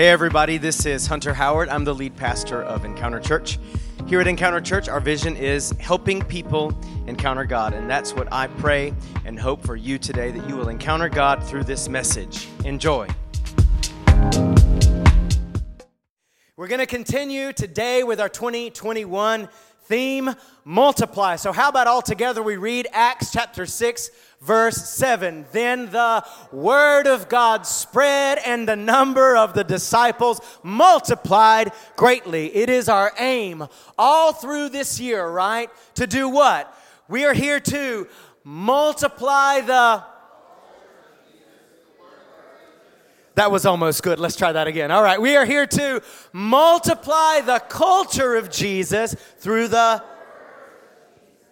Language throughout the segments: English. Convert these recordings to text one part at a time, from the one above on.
Hey, everybody, this is Hunter Howard. I'm the lead pastor of Encounter Church. Here at Encounter Church, our vision is helping people encounter God. And that's what I pray and hope for you today that you will encounter God through this message. Enjoy. We're going to continue today with our 2021 theme multiply. So, how about all together we read Acts chapter 6, verse 7. Then the word of God spread, and the number of the disciples multiplied greatly. It is our aim all through this year, right? To do what? We are here to multiply the That was almost good. Let's try that again. All right, we are here to multiply the culture of Jesus through the.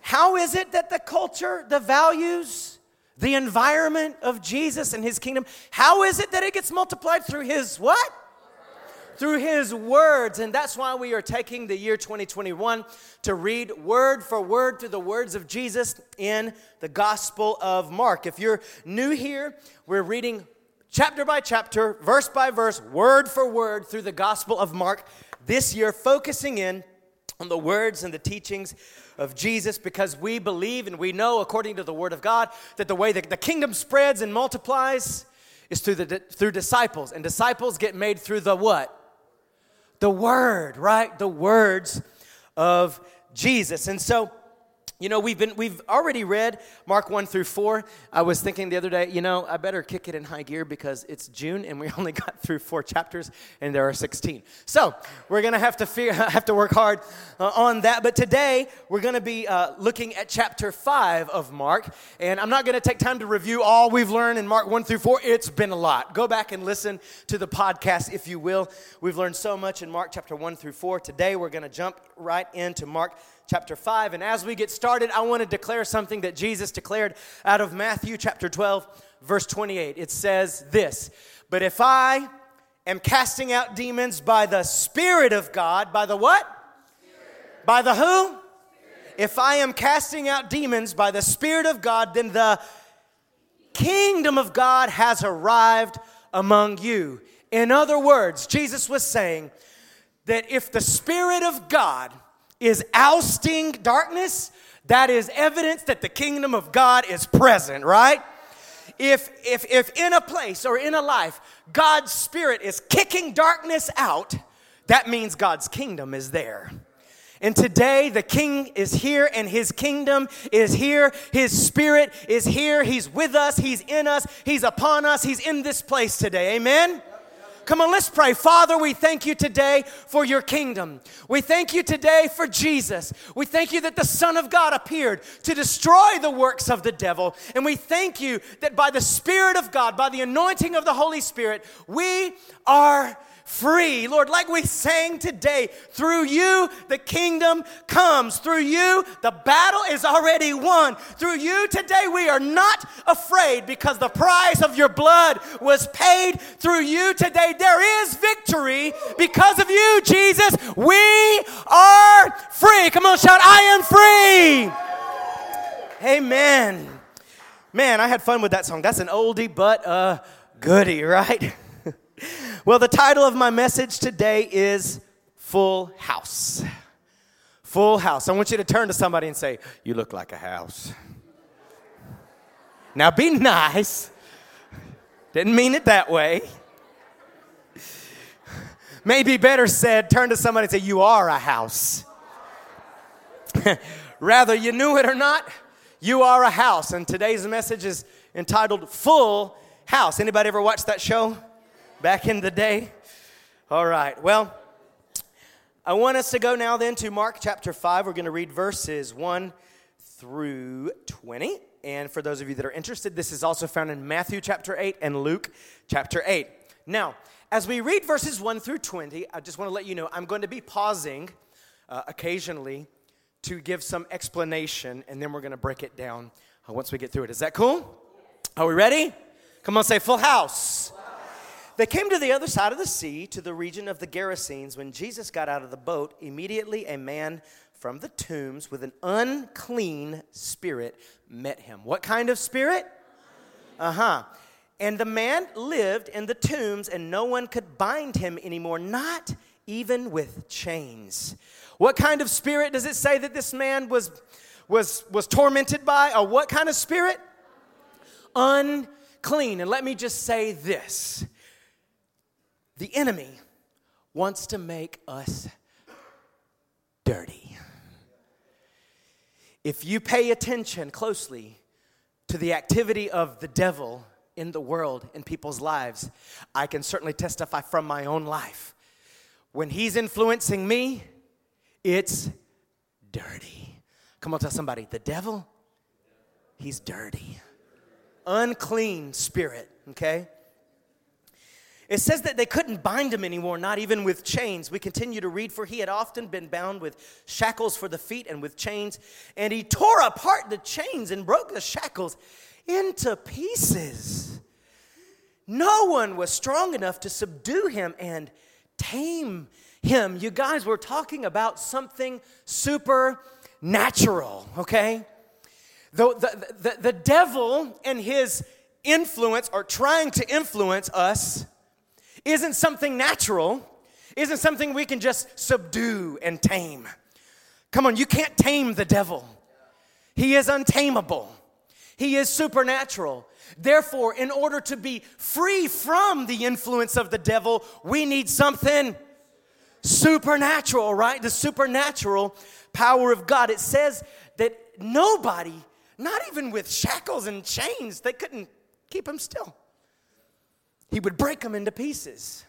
How is it that the culture, the values, the environment of Jesus and his kingdom, how is it that it gets multiplied through his what? Through his words. And that's why we are taking the year 2021 to read word for word through the words of Jesus in the Gospel of Mark. If you're new here, we're reading chapter by chapter, verse by verse, word for word through the Gospel of Mark this year, focusing in on the words and the teachings of Jesus because we believe and we know, according to the Word of God, that the way that the kingdom spreads and multiplies is through, the, through disciples. And disciples get made through the what? The Word, right? The words of Jesus. And so, you know, we've been we've already read Mark 1 through 4. I was thinking the other day, you know, I better kick it in high gear because it's June and we only got through four chapters and there are 16. So, we're going to have to figure, have to work hard uh, on that, but today we're going to be uh, looking at chapter 5 of Mark, and I'm not going to take time to review all we've learned in Mark 1 through 4. It's been a lot. Go back and listen to the podcast if you will. We've learned so much in Mark chapter 1 through 4. Today we're going to jump right into Mark chapter 5. And as we get started, I want to declare something that Jesus declared out of Matthew chapter 12, verse 28. It says this But if I am casting out demons by the Spirit of God, by the what? Spirit. By the who? Spirit. If I am casting out demons by the Spirit of God, then the kingdom of God has arrived among you. In other words, Jesus was saying that if the Spirit of God is ousting darkness, that is evidence that the kingdom of God is present, right? If, if, if in a place or in a life, God's spirit is kicking darkness out, that means God's kingdom is there. And today, the king is here and his kingdom is here. His spirit is here. He's with us. He's in us. He's upon us. He's in this place today. Amen? Come on, let's pray. Father, we thank you today for your kingdom. We thank you today for Jesus. We thank you that the Son of God appeared to destroy the works of the devil. And we thank you that by the Spirit of God, by the anointing of the Holy Spirit, we are free. Lord, like we sang today, through you the kingdom comes. Through you the battle is already won. Through you today we are not afraid because the price of your blood was paid. Through you today there is victory because of you, Jesus. We are free. Come on, shout, I am free. Amen. Man, I had fun with that song. That's an oldie but a goodie, right? Well, the title of my message today is Full House. Full House. I want you to turn to somebody and say, You look like a house. Now be nice. Didn't mean it that way. Maybe better said, turn to somebody and say, You are a house. Rather, you knew it or not, you are a house. And today's message is entitled Full House. Anybody ever watch that show? Back in the day? All right. Well, I want us to go now then to Mark chapter 5. We're going to read verses 1 through 20. And for those of you that are interested, this is also found in Matthew chapter 8 and Luke chapter 8. Now, as we read verses 1 through 20, I just want to let you know I'm going to be pausing uh, occasionally to give some explanation, and then we're going to break it down uh, once we get through it. Is that cool? Are we ready? Come on, say full house. They came to the other side of the sea, to the region of the Gerasenes. When Jesus got out of the boat, immediately a man from the tombs with an unclean spirit met him. What kind of spirit? Uh huh. And the man lived in the tombs, and no one could bind him anymore, not even with chains. What kind of spirit does it say that this man was, was, was tormented by? Or what kind of spirit? Unclean. And let me just say this the enemy wants to make us dirty. If you pay attention closely to the activity of the devil in the world, in people's lives, I can certainly testify from my own life. When he's influencing me, it's dirty. Come on, tell somebody the devil, he's dirty. Unclean spirit, okay? It says that they couldn't bind him anymore, not even with chains. We continue to read, for he had often been bound with shackles for the feet and with chains, and he tore apart the chains and broke the shackles into pieces. No one was strong enough to subdue him and tame him. You guys, we're talking about something supernatural, okay? The, the, the, the devil and his influence are trying to influence us isn't something natural, isn't something we can just subdue and tame. Come on, you can't tame the devil. He is untamable. He is supernatural. Therefore, in order to be free from the influence of the devil, we need something supernatural, right? The supernatural power of God. It says that nobody, not even with shackles and chains, they couldn't keep him still he would break them into pieces.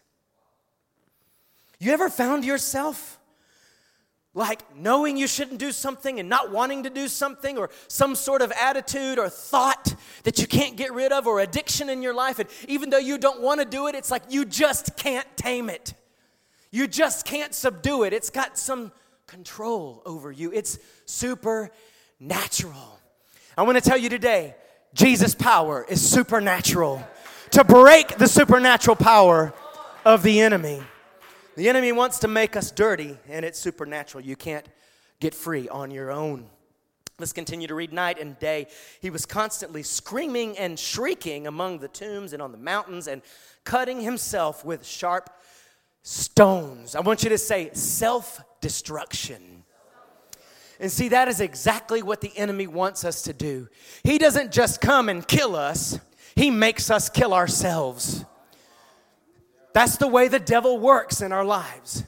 You ever found yourself like knowing you shouldn't do something and not wanting to do something, or some sort of attitude or thought that you can't get rid of, or addiction in your life, and even though you don't want to do it, it's like you just can't tame it. You just can't subdue it. It's got some control over you, it's supernatural. I want to tell you today Jesus' power is supernatural to break the supernatural power of the enemy. The enemy wants to make us dirty, and it's supernatural. You can't get free on your own. Let's continue to read night and day. He was constantly screaming and shrieking among the tombs and on the mountains and cutting himself with sharp stones. I want you to say self destruction. And see, that is exactly what the enemy wants us to do. He doesn't just come and kill us, he makes us kill ourselves. That's the way the devil works in our lives.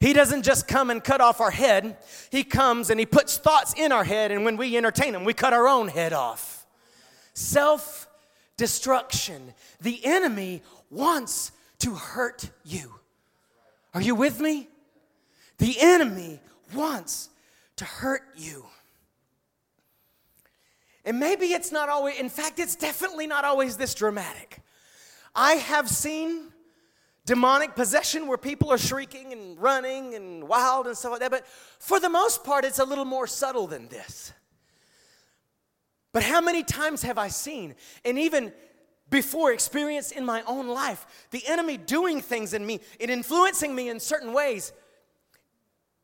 He doesn't just come and cut off our head, he comes and he puts thoughts in our head, and when we entertain them, we cut our own head off. Self destruction. The enemy wants to hurt you. Are you with me? The enemy wants to hurt you. And maybe it's not always, in fact, it's definitely not always this dramatic. I have seen demonic possession where people are shrieking and running and wild and stuff like that, but for the most part, it's a little more subtle than this. But how many times have I seen, and even before experienced in my own life, the enemy doing things in me and influencing me in certain ways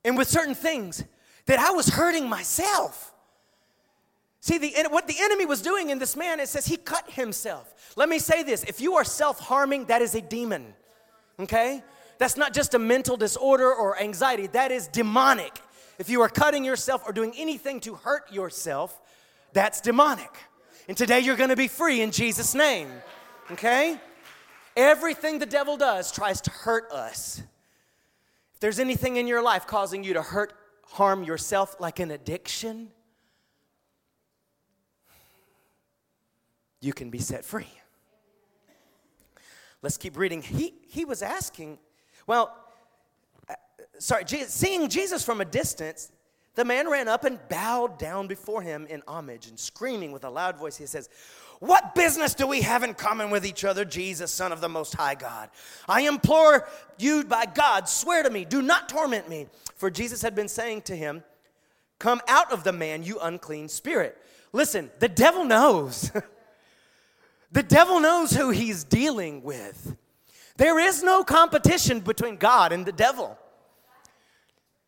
and with certain things that I was hurting myself? See, the, what the enemy was doing in this man, it says he cut himself. Let me say this if you are self harming, that is a demon, okay? That's not just a mental disorder or anxiety, that is demonic. If you are cutting yourself or doing anything to hurt yourself, that's demonic. And today you're gonna be free in Jesus' name, okay? Everything the devil does tries to hurt us. If there's anything in your life causing you to hurt, harm yourself, like an addiction, you can be set free. Let's keep reading. He, he was asking, well, uh, sorry, seeing Jesus from a distance, the man ran up and bowed down before him in homage and screaming with a loud voice, he says, What business do we have in common with each other, Jesus, Son of the Most High God? I implore you by God, swear to me, do not torment me. For Jesus had been saying to him, Come out of the man, you unclean spirit. Listen, the devil knows. The devil knows who he's dealing with. There is no competition between God and the devil.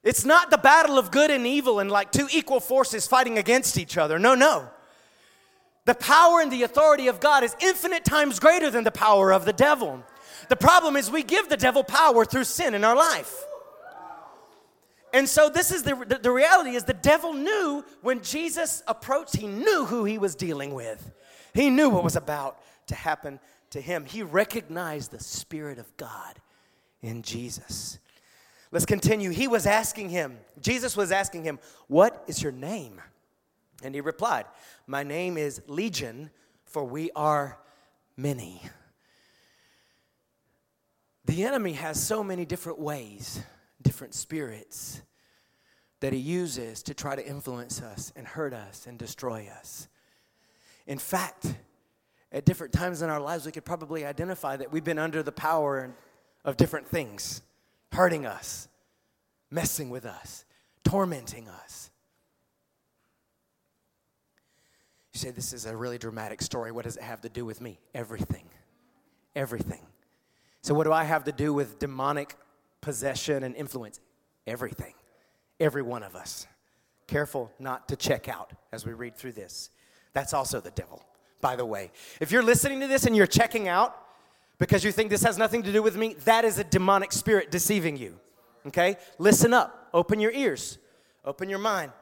It's not the battle of good and evil and like two equal forces fighting against each other. No, no. The power and the authority of God is infinite times greater than the power of the devil. The problem is we give the devil power through sin in our life. And so this is the, the, reality is the devil knew when Jesus approached, he knew who he was dealing with. He knew what was about to happen to him. He recognized the Spirit of God in Jesus. Let's continue. He was asking him, Jesus was asking him, What is your name? And he replied, My name is Legion, for we are many. The enemy has so many different ways, different spirits that he uses to try to influence us and hurt us and destroy us. In fact, at different times in our lives, we could probably identify that we've been under the power of different things hurting us, messing with us, tormenting us. You say, This is a really dramatic story. What does it have to do with me? Everything. Everything. So, what do I have to do with demonic possession and influence? Everything. Every one of us. Careful not to check out as we read through this. That's also the devil, by the way. If you're listening to this and you're checking out, because you think this has nothing to do with me, that is a demonic spirit deceiving you. Okay? Listen up. Open your ears. Open your mind.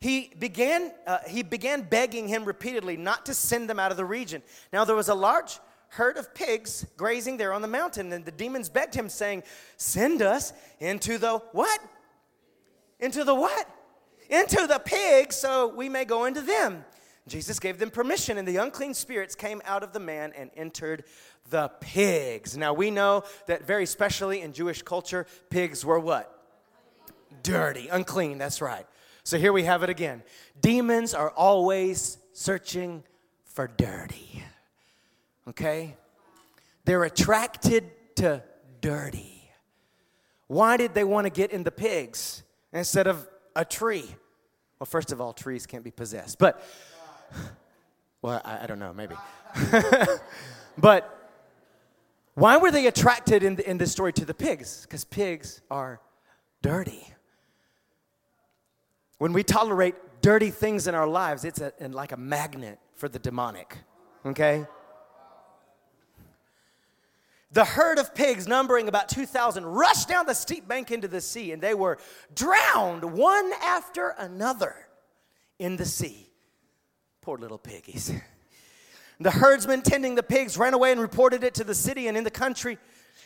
He began, uh, he began begging him repeatedly not to send them out of the region. Now, there was a large herd of pigs grazing there on the mountain, and the demons begged him, saying, Send us into the what? Into the what? Into the pigs, so we may go into them. Jesus gave them permission, and the unclean spirits came out of the man and entered the pigs. Now we know that very specially in Jewish culture, pigs were what? Dirty, unclean, that's right. So here we have it again. Demons are always searching for dirty. Okay? They're attracted to dirty. Why did they want to get in the pigs instead of a tree? Well, first of all, trees can't be possessed. But, well, I, I don't know, maybe. but why were they attracted in, the, in this story to the pigs? Because pigs are dirty. When we tolerate dirty things in our lives, it's a, like a magnet for the demonic, okay? The herd of pigs, numbering about 2,000, rushed down the steep bank into the sea, and they were drowned one after another in the sea. Poor little piggies. The herdsmen tending the pigs ran away and reported it to the city and in the country.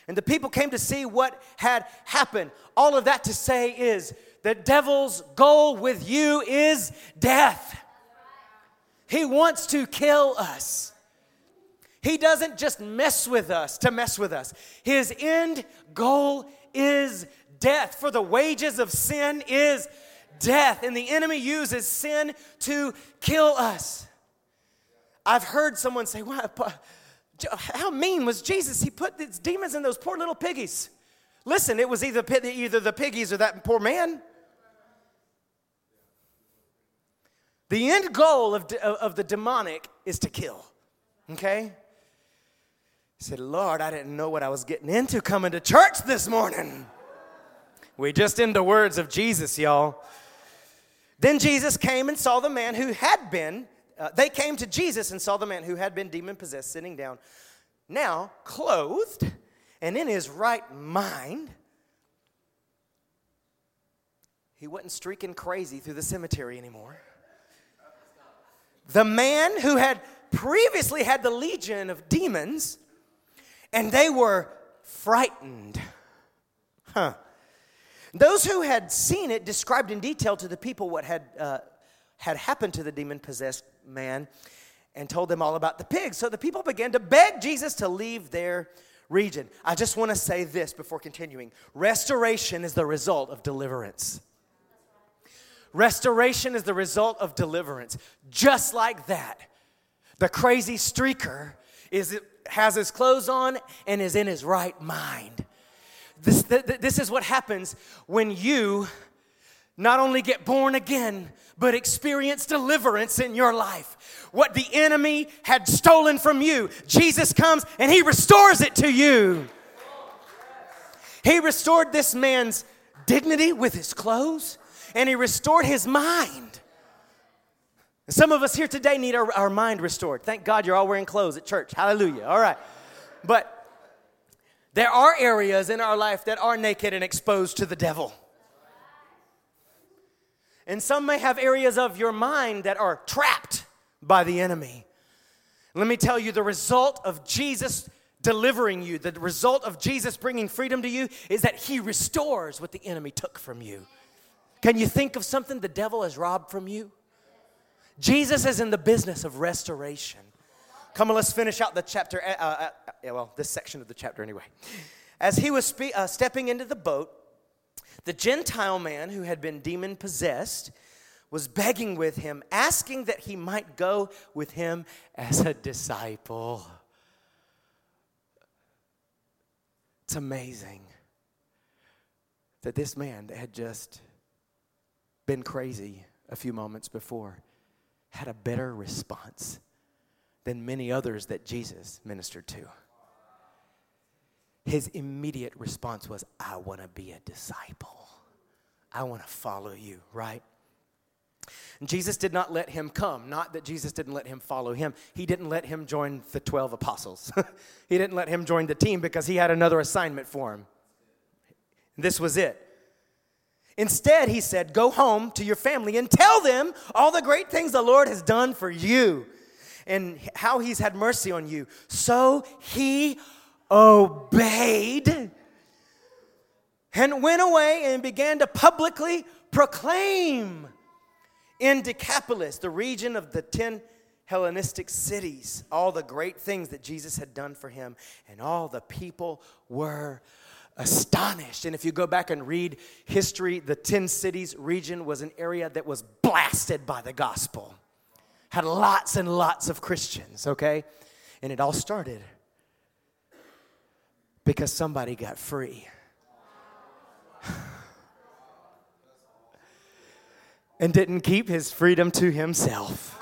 And the people came to see what had happened. All of that to say is the devil's goal with you is death. He wants to kill us. He doesn't just mess with us to mess with us. His end goal is death. For the wages of sin is death. And the enemy uses sin to kill us. I've heard someone say, wow, how mean was Jesus? He put these demons in those poor little piggies. Listen, it was either, either the piggies or that poor man. The end goal of, of the demonic is to kill. Okay? He said, Lord, I didn't know what I was getting into coming to church this morning. We just in the words of Jesus, y'all. Then Jesus came and saw the man who had been uh, they came to Jesus and saw the man who had been demon possessed sitting down, now clothed and in his right mind. He wasn't streaking crazy through the cemetery anymore. The man who had previously had the legion of demons, and they were frightened. Huh. Those who had seen it described in detail to the people what had, uh, had happened to the demon possessed man and told them all about the pigs. So the people began to beg Jesus to leave their region. I just want to say this before continuing restoration is the result of deliverance. Restoration is the result of deliverance. Just like that, the crazy streaker is, has his clothes on and is in his right mind. This, this is what happens when you not only get born again, but experience deliverance in your life. What the enemy had stolen from you, Jesus comes and he restores it to you. He restored this man's dignity with his clothes, and he restored his mind. Some of us here today need our, our mind restored. Thank God you're all wearing clothes at church. Hallelujah. All right. But there are areas in our life that are naked and exposed to the devil. And some may have areas of your mind that are trapped by the enemy. Let me tell you the result of Jesus delivering you, the result of Jesus bringing freedom to you, is that he restores what the enemy took from you. Can you think of something the devil has robbed from you? Jesus is in the business of restoration. Come on, let's finish out the chapter. Uh, uh, uh, well, this section of the chapter anyway. As he was spe- uh, stepping into the boat, the Gentile man who had been demon possessed was begging with him, asking that he might go with him as a disciple. It's amazing that this man that had just been crazy a few moments before had a better response than many others that Jesus ministered to. His immediate response was, I want to be a disciple. I want to follow you, right? Jesus did not let him come. Not that Jesus didn't let him follow him. He didn't let him join the 12 apostles. he didn't let him join the team because he had another assignment for him. This was it. Instead, he said, Go home to your family and tell them all the great things the Lord has done for you and how he's had mercy on you. So he obeyed and went away and began to publicly proclaim in Decapolis, the region of the 10 Hellenistic cities, all the great things that Jesus had done for him, and all the people were astonished. And if you go back and read history, the 10 cities region was an area that was blasted by the gospel, had lots and lots of Christians, okay? And it all started because somebody got free. and didn't keep his freedom to himself.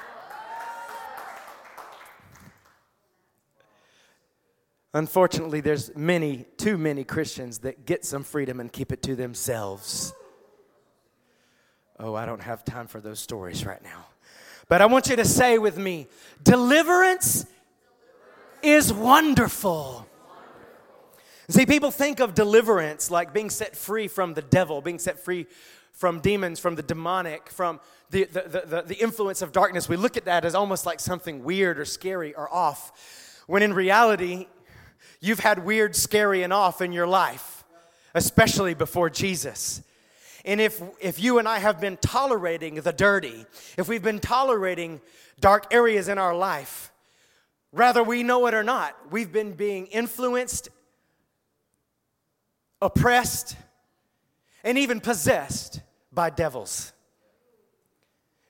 Unfortunately, there's many, too many Christians that get some freedom and keep it to themselves. Oh, I don't have time for those stories right now. But I want you to say with me deliverance is wonderful. See, people think of deliverance like being set free from the devil, being set free from demons, from the demonic, from the, the, the, the, influence of darkness. We look at that as almost like something weird or scary or off, when in reality, you've had weird, scary, and off in your life, especially before Jesus. And if, if you and I have been tolerating the dirty, if we've been tolerating dark areas in our life, rather we know it or not, we've been being influenced, oppressed, and even possessed by devils.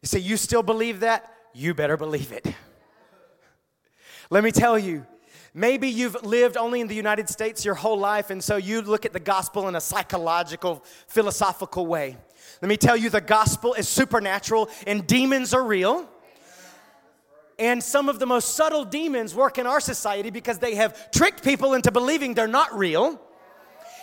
You say, You still believe that? You better believe it. Let me tell you, maybe you've lived only in the United States your whole life, and so you look at the gospel in a psychological, philosophical way. Let me tell you, the gospel is supernatural and demons are real. And some of the most subtle demons work in our society because they have tricked people into believing they're not real.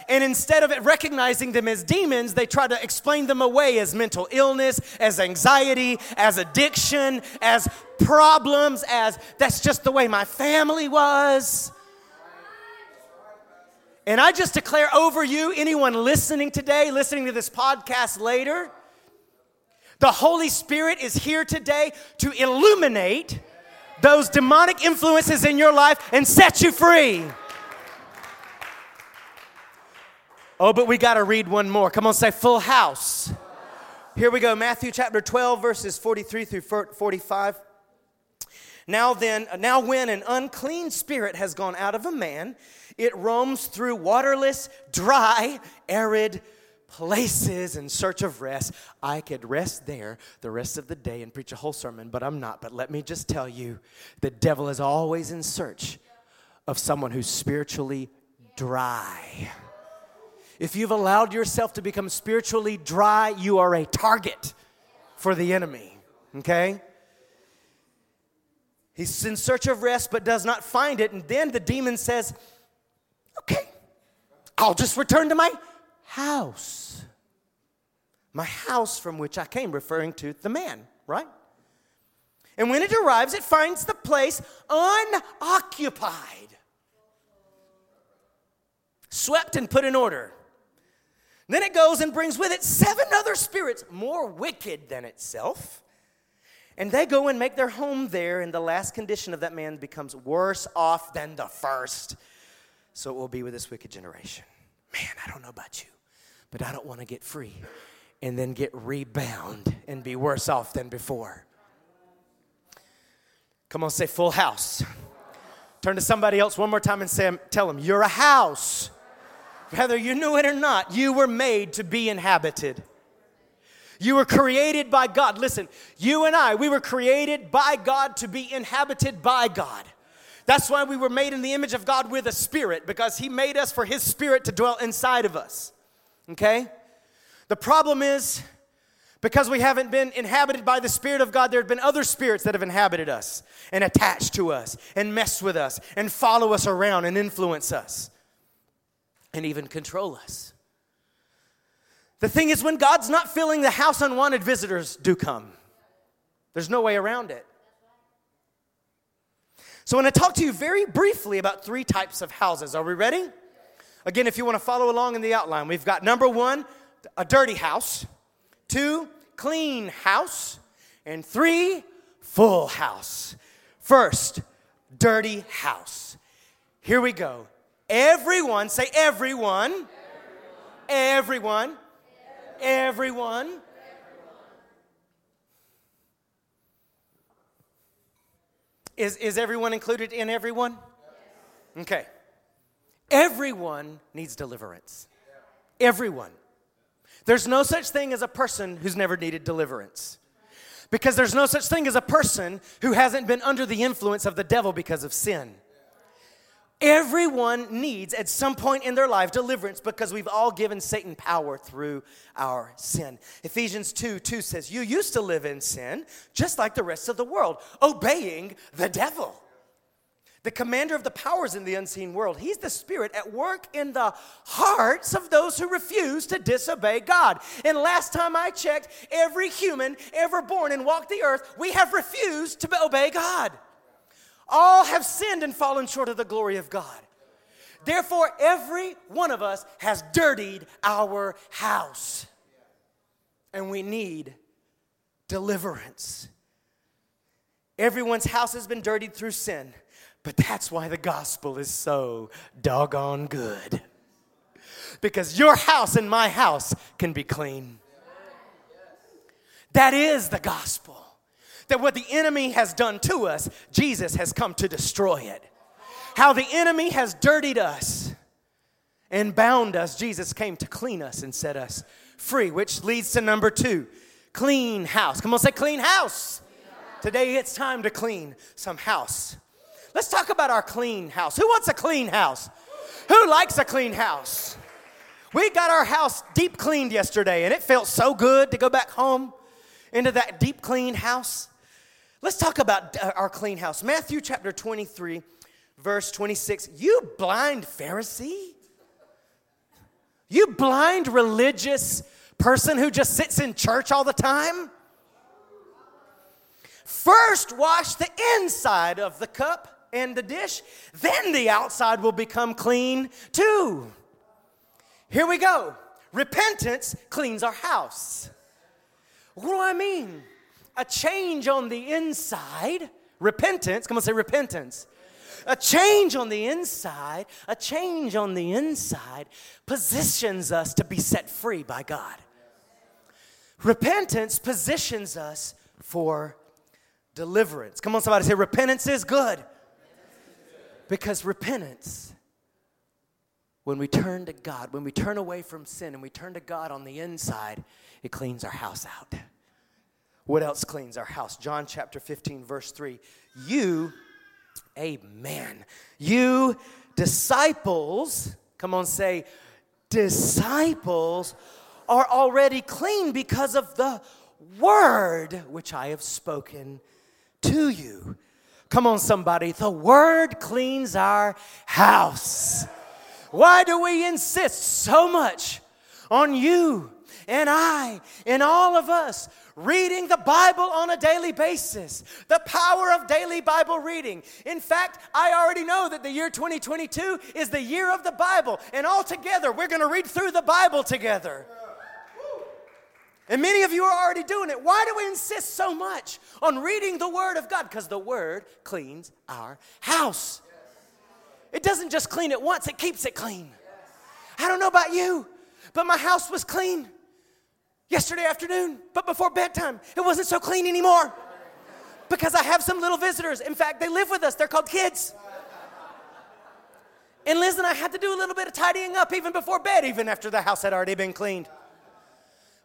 And instead of recognizing them as demons, they try to explain them away as mental illness, as anxiety, as addiction, as problems, as that's just the way my family was. And I just declare over you, anyone listening today, listening to this podcast later, the Holy Spirit is here today to illuminate those demonic influences in your life and set you free. Oh, but we got to read one more. Come on, say full house. Here we go Matthew chapter 12, verses 43 through 45. Now then, now when an unclean spirit has gone out of a man, it roams through waterless, dry, arid places in search of rest. I could rest there the rest of the day and preach a whole sermon, but I'm not. But let me just tell you the devil is always in search of someone who's spiritually dry. If you've allowed yourself to become spiritually dry, you are a target for the enemy, okay? He's in search of rest but does not find it. And then the demon says, Okay, I'll just return to my house. My house from which I came, referring to the man, right? And when it arrives, it finds the place unoccupied, swept and put in order. Then it goes and brings with it seven other spirits more wicked than itself. And they go and make their home there, and the last condition of that man becomes worse off than the first. So it will be with this wicked generation. Man, I don't know about you, but I don't want to get free and then get rebound and be worse off than before. Come on, say full house. Turn to somebody else one more time and say, tell them, you're a house. Whether you knew it or not, you were made to be inhabited. You were created by God. Listen, you and I, we were created by God to be inhabited by God. That's why we were made in the image of God with a spirit, because He made us for His spirit to dwell inside of us. Okay? The problem is, because we haven't been inhabited by the Spirit of God, there have been other spirits that have inhabited us and attached to us and mess with us and follow us around and influence us and even control us. The thing is, when God's not filling the house, unwanted visitors do come. There's no way around it. So, I want to talk to you very briefly about three types of houses. Are we ready? Again, if you want to follow along in the outline, we've got number one, a dirty house, two, clean house, and three, full house. First, dirty house. Here we go. Everyone, say everyone. Everyone. Everyone. Is, is everyone included in everyone? Okay. Everyone needs deliverance. Everyone. There's no such thing as a person who's never needed deliverance. Because there's no such thing as a person who hasn't been under the influence of the devil because of sin. Everyone needs at some point in their life deliverance because we've all given Satan power through our sin. Ephesians 2 2 says, You used to live in sin just like the rest of the world, obeying the devil the commander of the powers in the unseen world. He's the spirit at work in the hearts of those who refuse to disobey God. And last time I checked, every human ever born and walked the earth, we have refused to obey God. All have sinned and fallen short of the glory of God. Therefore, every one of us has dirtied our house. And we need deliverance. Everyone's house has been dirtied through sin. But that's why the gospel is so doggone good. Because your house and my house can be clean. That is the gospel. That what the enemy has done to us, Jesus has come to destroy it. How the enemy has dirtied us and bound us, Jesus came to clean us and set us free, which leads to number two clean house. Come on, say clean house. Today it's time to clean some house. Let's talk about our clean house. Who wants a clean house? Who likes a clean house? We got our house deep cleaned yesterday, and it felt so good to go back home into that deep clean house. Let's talk about uh, our clean house. Matthew chapter 23, verse 26. You blind Pharisee, you blind religious person who just sits in church all the time. First, wash the inside of the cup and the dish, then the outside will become clean too. Here we go. Repentance cleans our house. What do I mean? A change on the inside, repentance, come on, say repentance. A change on the inside, a change on the inside positions us to be set free by God. Repentance positions us for deliverance. Come on, somebody say, repentance is good. Because repentance, when we turn to God, when we turn away from sin and we turn to God on the inside, it cleans our house out. What else cleans our house? John chapter 15, verse 3. You, amen. You disciples, come on, say, disciples are already clean because of the word which I have spoken to you. Come on, somebody. The word cleans our house. Why do we insist so much on you and I and all of us reading the Bible on a daily basis, the power of daily Bible reading. In fact, I already know that the year 2022 is the year of the Bible, and all together we're going to read through the Bible together. And many of you are already doing it. Why do we insist so much on reading the Word of God? Because the Word cleans our house. It doesn't just clean it once, it keeps it clean. I don't know about you, but my house was clean yesterday afternoon, but before bedtime, it wasn't so clean anymore because I have some little visitors. In fact, they live with us, they're called kids. And Liz and I had to do a little bit of tidying up even before bed, even after the house had already been cleaned.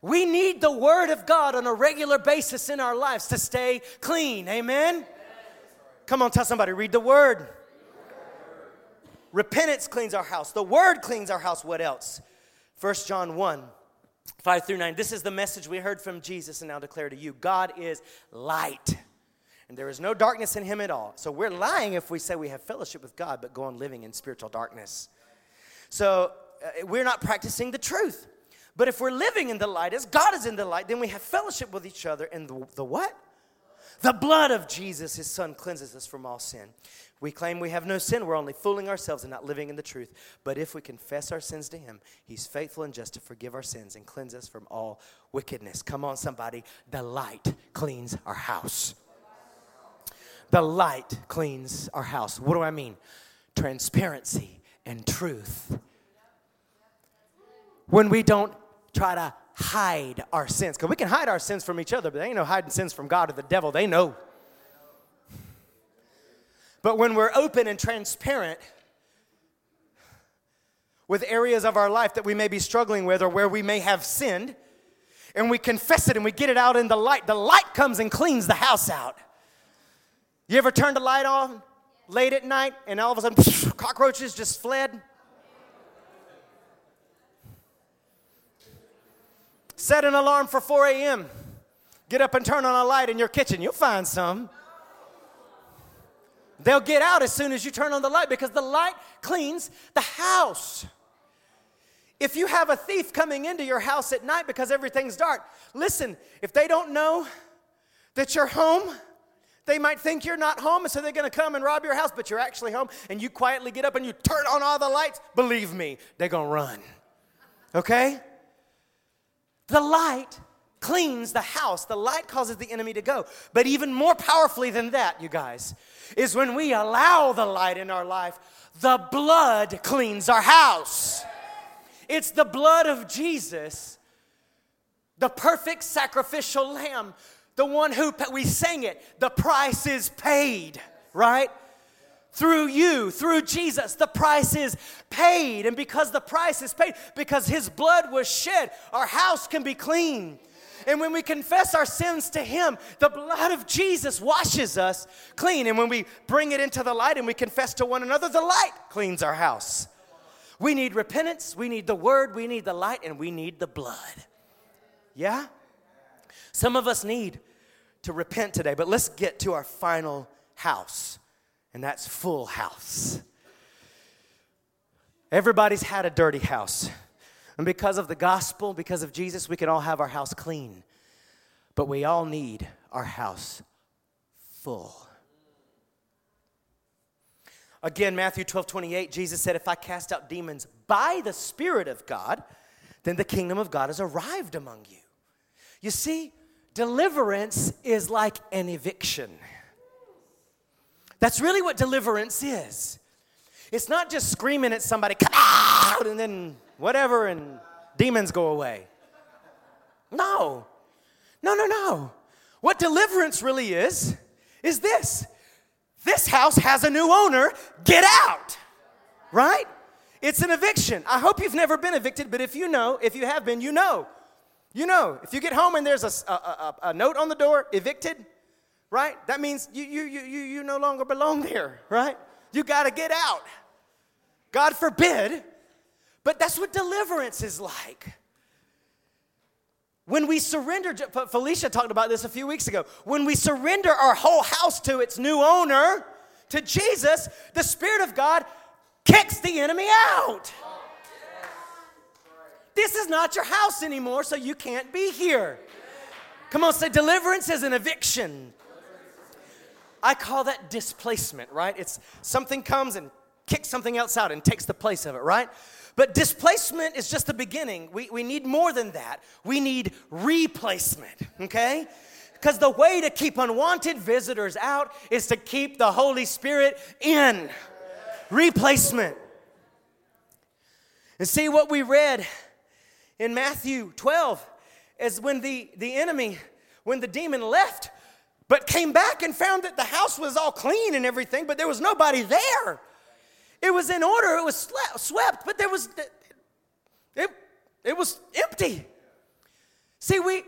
We need the Word of God on a regular basis in our lives to stay clean. Amen? Come on, tell somebody, read the Word. Repentance cleans our house. The Word cleans our house. What else? 1 John 1 5 through 9. This is the message we heard from Jesus and now declare to you God is light, and there is no darkness in him at all. So we're lying if we say we have fellowship with God, but go on living in spiritual darkness. So uh, we're not practicing the truth. But if we're living in the light as God is in the light, then we have fellowship with each other. And the, the what? The blood of Jesus, his son, cleanses us from all sin. We claim we have no sin. We're only fooling ourselves and not living in the truth. But if we confess our sins to Him, He's faithful and just to forgive our sins and cleanse us from all wickedness. Come on, somebody. The light cleans our house. The light cleans our house. What do I mean? Transparency and truth. When we don't try to hide our sins, because we can hide our sins from each other, but they ain't no hiding sins from God or the devil. They know. But when we're open and transparent with areas of our life that we may be struggling with or where we may have sinned, and we confess it and we get it out in the light, the light comes and cleans the house out. You ever turned the light on late at night and all of a sudden cockroaches just fled? Set an alarm for 4 a.m. Get up and turn on a light in your kitchen. You'll find some. They'll get out as soon as you turn on the light because the light cleans the house. If you have a thief coming into your house at night because everything's dark, listen, if they don't know that you're home, they might think you're not home, and so they're gonna come and rob your house, but you're actually home, and you quietly get up and you turn on all the lights. Believe me, they're gonna run. Okay? The light cleans the house. The light causes the enemy to go. But even more powerfully than that, you guys, is when we allow the light in our life, the blood cleans our house. It's the blood of Jesus, the perfect sacrificial lamb, the one who we sang it, the price is paid, right? Through you, through Jesus, the price is paid. And because the price is paid, because his blood was shed, our house can be clean. And when we confess our sins to Him, the blood of Jesus washes us clean. And when we bring it into the light and we confess to one another, the light cleans our house. We need repentance, we need the Word, we need the light, and we need the blood. Yeah? Some of us need to repent today, but let's get to our final house, and that's full house. Everybody's had a dirty house. And because of the gospel, because of Jesus, we can all have our house clean. But we all need our house full. Again, Matthew 12 28, Jesus said, If I cast out demons by the Spirit of God, then the kingdom of God has arrived among you. You see, deliverance is like an eviction. That's really what deliverance is. It's not just screaming at somebody, come out, and then whatever, and demons go away. No. No, no, no. What deliverance really is, is this this house has a new owner, get out. Right? It's an eviction. I hope you've never been evicted, but if you know, if you have been, you know. You know, if you get home and there's a, a, a, a note on the door, evicted, right? That means you, you, you, you, you no longer belong there, right? You got to get out. God forbid but that's what deliverance is like. When we surrender, Felicia talked about this a few weeks ago. When we surrender our whole house to its new owner, to Jesus, the Spirit of God kicks the enemy out. This is not your house anymore, so you can't be here. Come on, say deliverance is an eviction. I call that displacement, right? It's something comes and kicks something else out and takes the place of it, right? But displacement is just the beginning. We, we need more than that. We need replacement, okay? Because the way to keep unwanted visitors out is to keep the Holy Spirit in. Replacement. And see what we read in Matthew 12 is when the, the enemy, when the demon left, but came back and found that the house was all clean and everything, but there was nobody there. It was in order, it was swept, but there was, it, it was empty. See, we,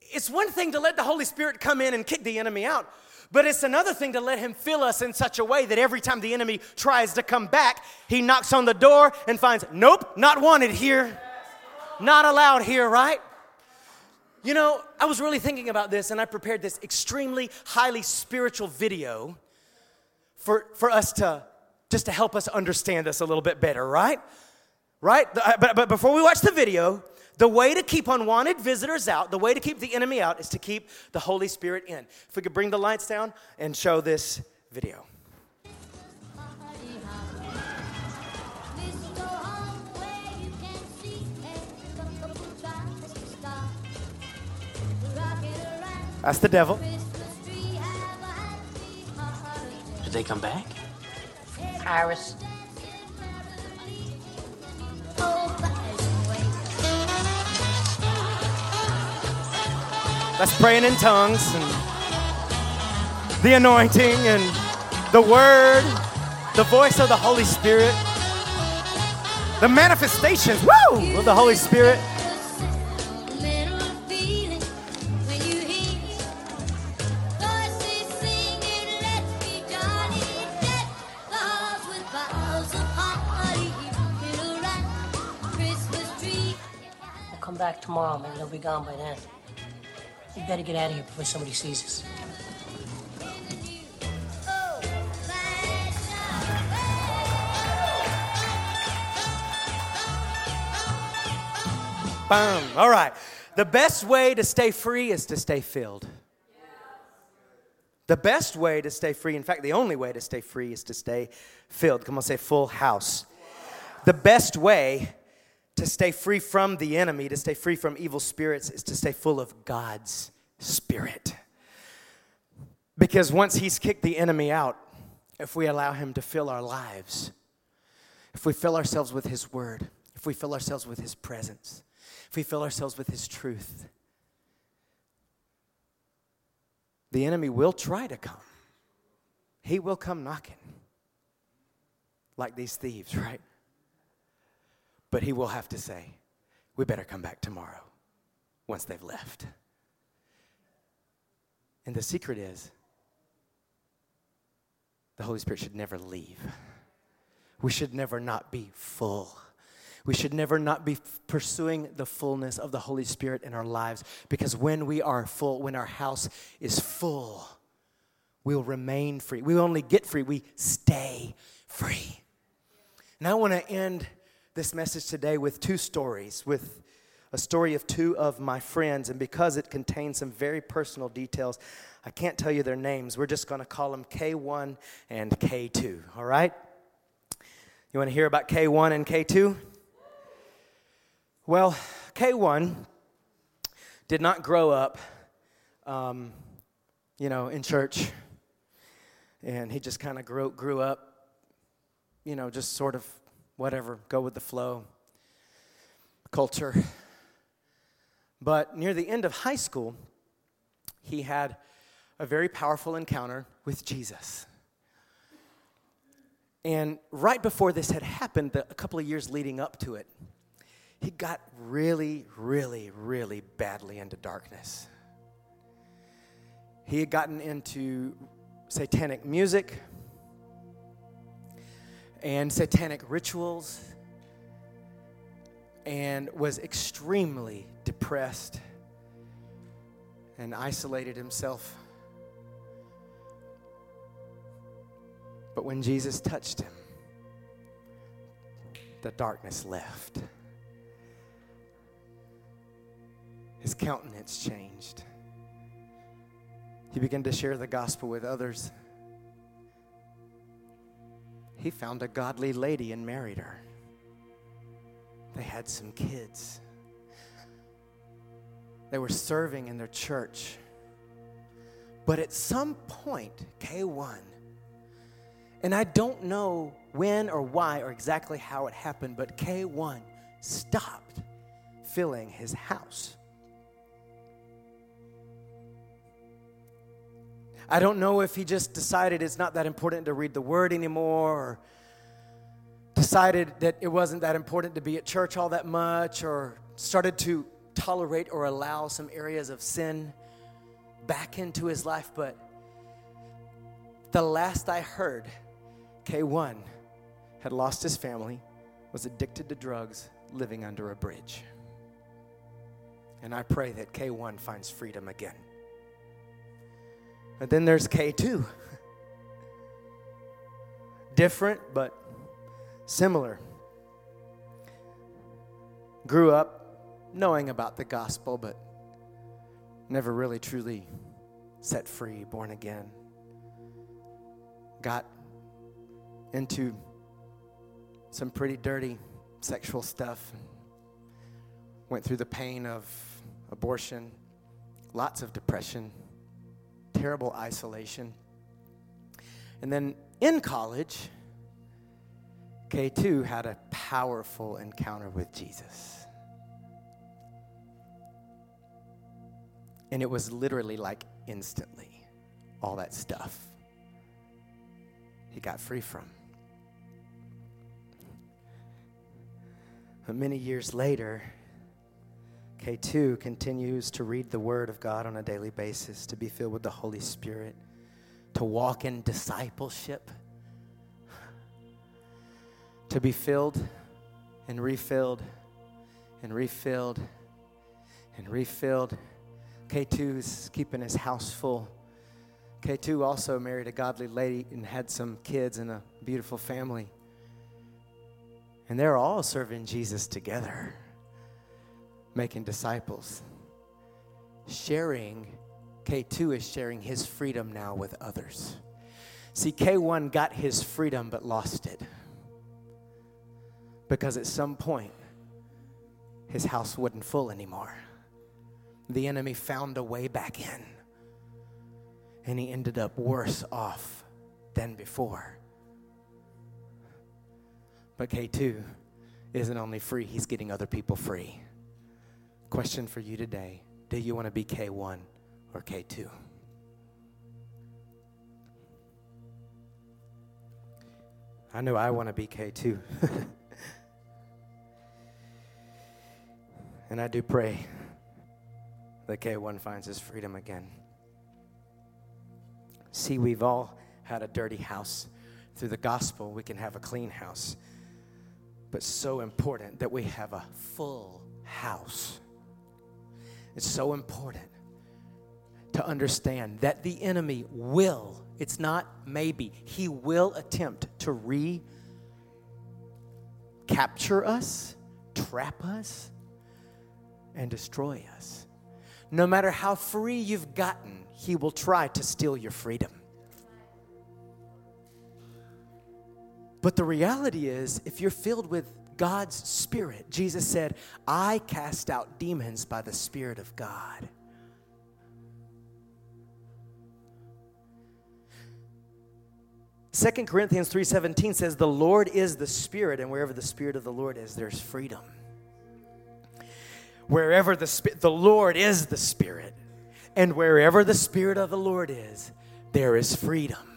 it's one thing to let the Holy Spirit come in and kick the enemy out, but it's another thing to let him fill us in such a way that every time the enemy tries to come back, he knocks on the door and finds, nope, not wanted here, not allowed here, right? You know, I was really thinking about this and I prepared this extremely highly spiritual video for, for us to just to help us understand this a little bit better, right? Right? But, but before we watch the video, the way to keep unwanted visitors out, the way to keep the enemy out, is to keep the Holy Spirit in. If we could bring the lights down and show this video. That's the devil. Did they come back? Iris. That's praying in tongues and the anointing and the word, the voice of the Holy Spirit, the manifestations, woo, of the Holy Spirit. Be gone by then. We better get out of here before somebody sees us. Boom. All right. The best way to stay free is to stay filled. The best way to stay free, in fact, the only way to stay free is to stay filled. Come on, say full house. The best way to stay free from the enemy, to stay free from evil spirits, is to stay full of God's Spirit. Because once He's kicked the enemy out, if we allow Him to fill our lives, if we fill ourselves with His Word, if we fill ourselves with His presence, if we fill ourselves with His truth, the enemy will try to come. He will come knocking, like these thieves, right? But he will have to say, we better come back tomorrow once they've left. And the secret is the Holy Spirit should never leave. We should never not be full. We should never not be pursuing the fullness of the Holy Spirit in our lives because when we are full, when our house is full, we'll remain free. We only get free, we stay free. And I want to end this message today with two stories, with a story of two of my friends. And because it contains some very personal details, I can't tell you their names. We're just going to call them K1 and K2, all right? You want to hear about K1 and K2? Well, K1 did not grow up, um, you know, in church. And he just kind of grew, grew up, you know, just sort of whatever, go with the flow, culture. But near the end of high school, he had a very powerful encounter with Jesus. And right before this had happened, the, a couple of years leading up to it, he got really, really, really badly into darkness. He had gotten into satanic music and satanic rituals and was extremely depressed and isolated himself. But when Jesus touched him, the darkness left. his countenance changed. He began to share the gospel with others. He found a godly lady and married her. They had some kids. They were serving in their church. But at some point, K1, and I don't know when or why or exactly how it happened, but K1 stopped filling his house. I don't know if he just decided it's not that important to read the word anymore or decided that it wasn't that important to be at church all that much or started to tolerate or allow some areas of sin back into his life. But the last I heard, K1 had lost his family, was addicted to drugs, living under a bridge. And I pray that K1 finds freedom again. But then there's K2. Different, but similar. Grew up knowing about the gospel, but never really truly set free, born again. Got into some pretty dirty sexual stuff. Went through the pain of abortion, lots of depression, terrible isolation. And then in college, K2 had a powerful encounter with Jesus. And it was literally like instantly all that stuff he got free from. But many years later, K2 continues to read the Word of God on a daily basis, to be filled with the Holy Spirit, to walk in discipleship, to be filled and refilled and refilled and refilled. K2 is keeping his house full. K2 also married a godly lady and had some kids and a beautiful family. And they're all serving Jesus together making disciples. Sharing, K2 is sharing his freedom now with others. See, K1 got his freedom but lost it. Because at some point, his house wasn't full anymore. The enemy found a way back in, and he ended up worse off than before. But K2 isn't only free, he's getting other people free. Question for you today Do you want to be K1 or K2? I know I want to be K2. and I do pray that K1 finds his freedom again. See, we've all had a dirty house. Through the gospel, we can have a clean house. But so important that we have a full house. It's so important to understand that the enemy will, it's not maybe, he will attempt to recapture us, trap us, and destroy us. No matter how free you've gotten, he will try to steal your freedom. But the reality is, if you're filled with God's Spirit. Jesus said, I cast out demons by the Spirit of God. Second Corinthians 3:17 says the Lord is the spirit and wherever the spirit of the Lord is there's freedom. Wherever the Spirit the Lord is the spirit and wherever the spirit of the Lord is there is freedom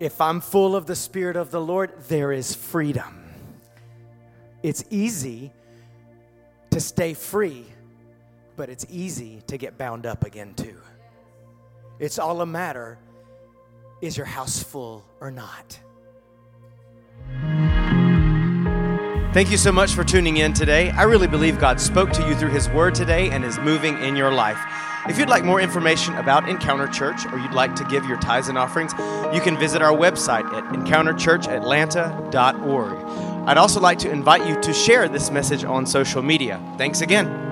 if I'm full of the Spirit of the Lord, there is freedom. It's easy to stay free, but it's easy to get bound up again, too. It's all a matter is your house full or not? Thank you so much for tuning in today. I really believe God spoke to you through His Word today and is moving in your life. If you'd like more information about Encounter Church or you'd like to give your tithes and offerings, you can visit our website at encounterchurchatlanta.org. I'd also like to invite you to share this message on social media. Thanks again.